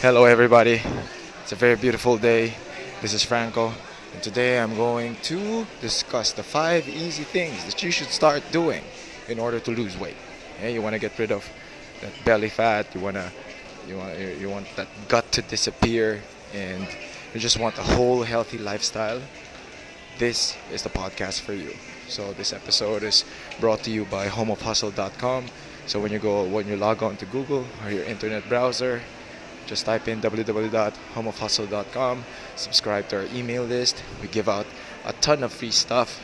Hello, everybody. It's a very beautiful day. This is Franco, and today I'm going to discuss the five easy things that you should start doing in order to lose weight. Yeah, you want to get rid of that belly fat. You want to, you want, you want that gut to disappear, and you just want a whole healthy lifestyle. This is the podcast for you. So this episode is brought to you by homeofhustle.com. So when you go, when you log on to Google or your internet browser, just type in www.homeofhustle.com. Subscribe to our email list. We give out a ton of free stuff.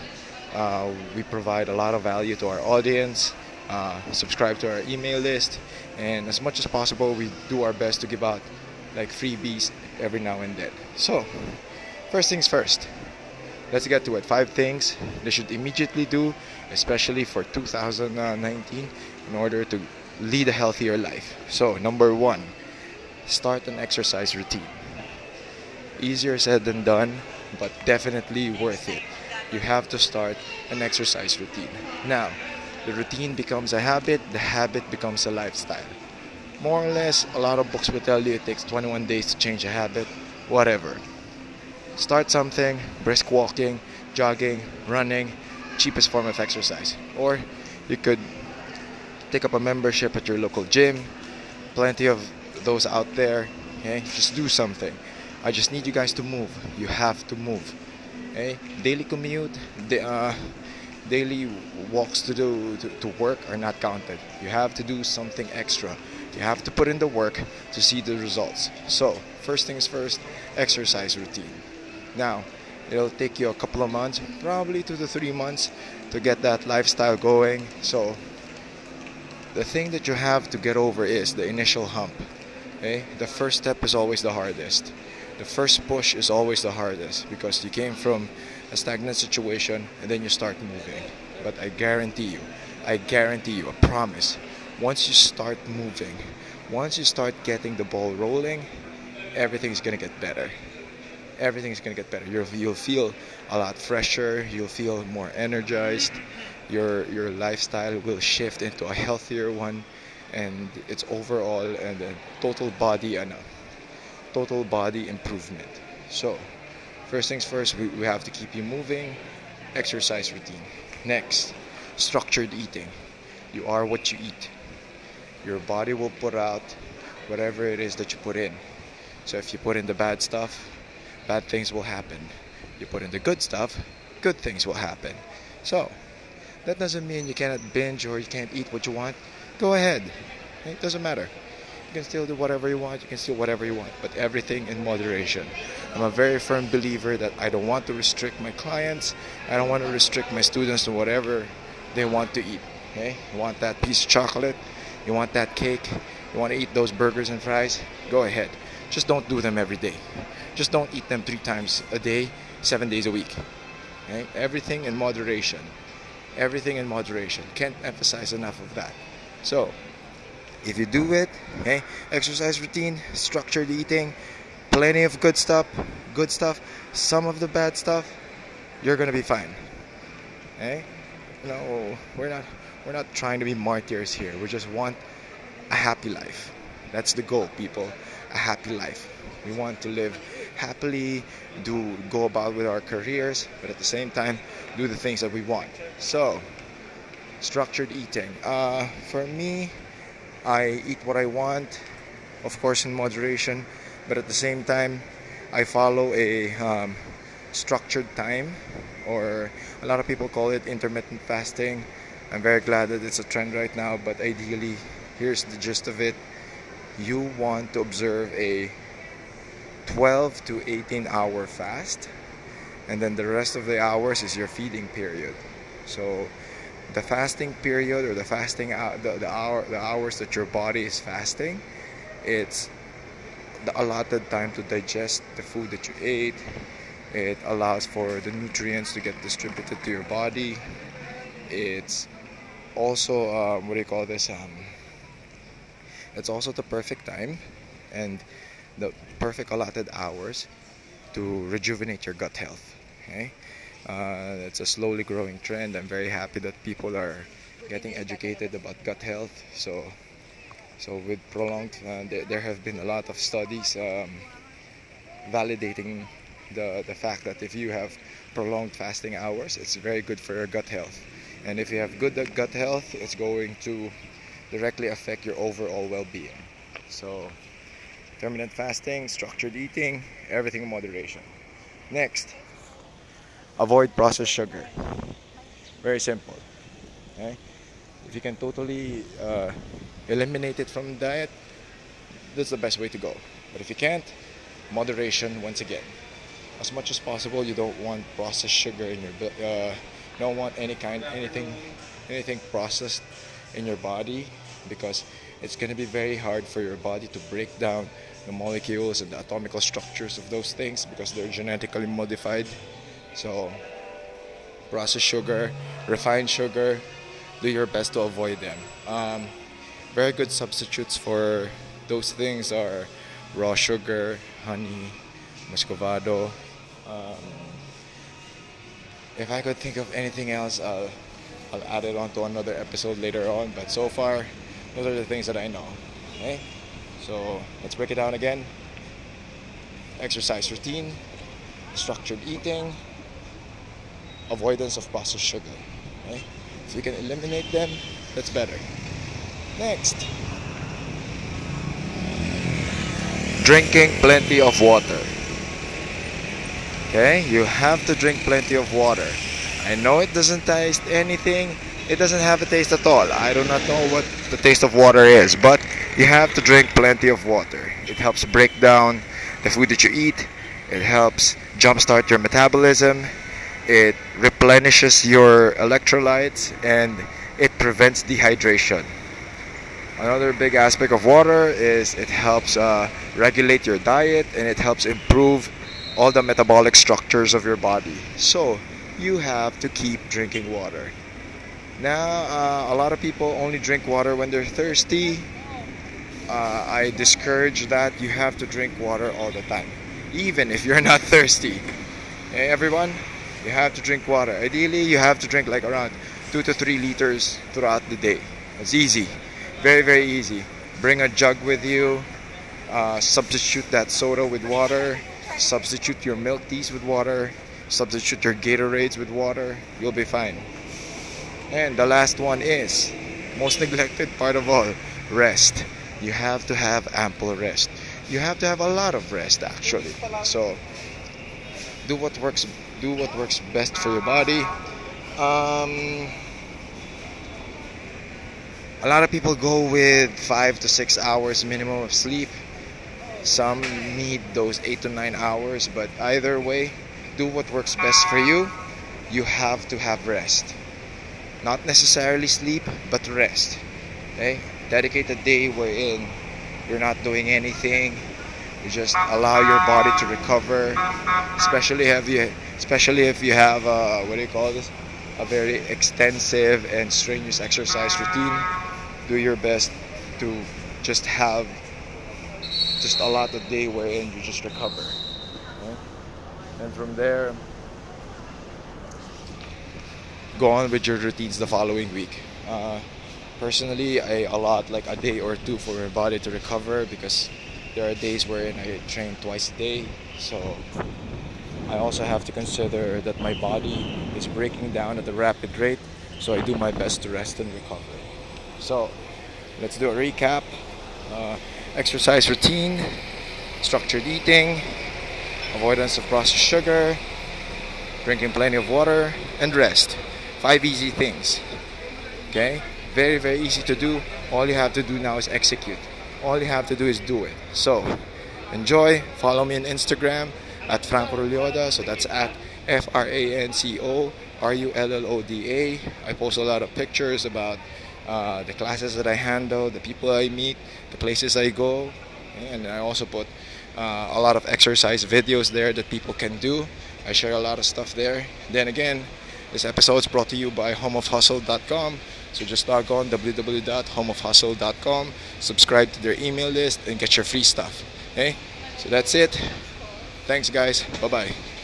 Uh, we provide a lot of value to our audience. Uh, subscribe to our email list, and as much as possible, we do our best to give out like freebies every now and then. So, first things first. Let's get to it. Five things they should immediately do, especially for 2019, in order to lead a healthier life. So, number one start an exercise routine. Easier said than done, but definitely worth it. You have to start an exercise routine. Now, the routine becomes a habit, the habit becomes a lifestyle. More or less, a lot of books will tell you it takes 21 days to change a habit, whatever. Start something, brisk walking, jogging, running, cheapest form of exercise. Or you could take up a membership at your local gym. Plenty of those out there, okay? Just do something. I just need you guys to move. You have to move. Okay? Daily commute, the, uh, daily walks to do to, to work are not counted. You have to do something extra. You have to put in the work to see the results. So, first things first, exercise routine. Now, it'll take you a couple of months, probably two to three months, to get that lifestyle going. So, the thing that you have to get over is the initial hump. Okay? The first step is always the hardest. The first push is always the hardest because you came from a stagnant situation and then you start moving. But I guarantee you, I guarantee you, I promise, once you start moving, once you start getting the ball rolling, everything is gonna get better. Everything is gonna get better. You'll, you'll feel a lot fresher. You'll feel more energized. Your your lifestyle will shift into a healthier one and it's overall and a total body and total body improvement. So, first things first, we, we have to keep you moving. Exercise routine. Next, structured eating. You are what you eat. Your body will put out whatever it is that you put in. So if you put in the bad stuff, bad things will happen. You put in the good stuff, good things will happen. So, that doesn't mean you cannot binge or you can't eat what you want go ahead. It doesn't matter. You can still do whatever you want, you can still whatever you want, but everything in moderation. I'm a very firm believer that I don't want to restrict my clients, I don't want to restrict my students to whatever they want to eat. Okay? You want that piece of chocolate, you want that cake, you want to eat those burgers and fries, go ahead. Just don't do them every day. Just don't eat them three times a day, seven days a week. Okay? Everything in moderation. Everything in moderation. Can't emphasize enough of that. So, if you do it, okay, exercise routine, structured eating, plenty of good stuff, good stuff, some of the bad stuff, you're gonna be fine. Okay? No, we're not we're not trying to be martyrs here. We just want a happy life. That's the goal, people. A happy life. We want to live happily, do go about with our careers, but at the same time do the things that we want. So structured eating. Uh, for me, I eat what I want, of course, in moderation, but at the same time, I follow a um, structured time, or a lot of people call it intermittent fasting. I'm very glad that it's a trend right now, but ideally, here's the gist of it you want to observe a 12 to 18 hour fast, and then the rest of the hours is your feeding period. So, the fasting period or the fasting hour, the, the hour the hours that your body is fasting it's the allotted time to digest the food that you ate. It allows for the nutrients to get distributed to your body. It's also um, what do you call this um, it's also the perfect time and the perfect allotted hours to rejuvenate your gut health okay uh, it's a slowly growing trend. I'm very happy that people are getting educated about gut health. So So with prolonged, uh, there, there have been a lot of studies um, validating the the fact that if you have prolonged fasting hours, it's very good for your gut health. And if you have good gut health, it's going to directly affect your overall well-being. So intermittent fasting, structured eating, everything in moderation. Next, avoid processed sugar. Very simple. Okay? If you can totally uh, eliminate it from diet, that's the best way to go. But if you can't, moderation once again. As much as possible, you don't want processed sugar in your uh, don't want any kind anything anything processed in your body because it's going to be very hard for your body to break down the molecules and the atomical structures of those things because they're genetically modified. So, processed sugar, refined sugar, do your best to avoid them. Um, very good substitutes for those things are raw sugar, honey, muscovado. Um, if I could think of anything else, I'll, I'll add it on to another episode later on. But so far, those are the things that I know. Okay? So let's break it down again. Exercise routine, structured eating, avoidance of processed sugar. Okay? If you can eliminate them, that's better. Next. Drinking plenty of water. Okay, you have to drink plenty of water. I know it doesn't taste anything, it doesn't have a taste at all. I do not know what the taste of water is, but you have to drink plenty of water. It helps break down the food that you eat, it helps jumpstart your metabolism, it replenishes your electrolytes, and it prevents dehydration. Another big aspect of water is it helps uh, regulate your diet and it helps improve all the metabolic structures of your body. So you have to keep drinking water. Now, uh, a lot of people only drink water when they're thirsty. Uh, I discourage that. You have to drink water all the time, even if you're not thirsty. Hey, everyone, you have to drink water. Ideally, you have to drink like around two to three liters throughout the day. It's easy. Very, very easy. Bring a jug with you. Uh, substitute that soda with water. Substitute your milk teas with water. Substitute your Gatorades with water. You'll be fine. And the last one is most neglected part of all rest. You have to have ample rest. You have to have a lot of rest actually. So do what works do what works best for your body. Um, a lot of people go with five to six hours minimum of sleep. Some need those eight to nine hours, but either way, do what works best for you. You have to have rest. Not necessarily sleep, but rest. Okay? Dedicate a day wherein you're not doing anything. You just allow your body to recover. Especially if you, especially if you have a, what do you call this? A very extensive and strenuous exercise routine do your best to just have just a lot of day wherein you just recover. Okay? And from there, go on with your routines the following week. Uh, personally, I allot like a day or two for my body to recover because there are days wherein I train twice a day. So I also have to consider that my body is breaking down at a rapid rate. So I do my best to rest and recover. So let's do a recap. Uh, exercise routine, structured eating, avoidance of processed sugar, drinking plenty of water, and rest. Five easy things. Okay? Very, very easy to do. All you have to do now is execute. All you have to do is do it. So, enjoy. Follow me on Instagram at Franco Rulloda. So that's at F R A N C O R U L L O D A. I post a lot of pictures about uh, the classes that I handle, the people I meet, the places I go, and I also put uh, a lot of exercise videos there that people can do. I share a lot of stuff there. Then again, this episode is brought to you by homeofhustle.com. So just log on www.homeofhustle.com, subscribe to their email list, and get your free stuff. Okay? So that's it. Thanks, guys. Bye bye.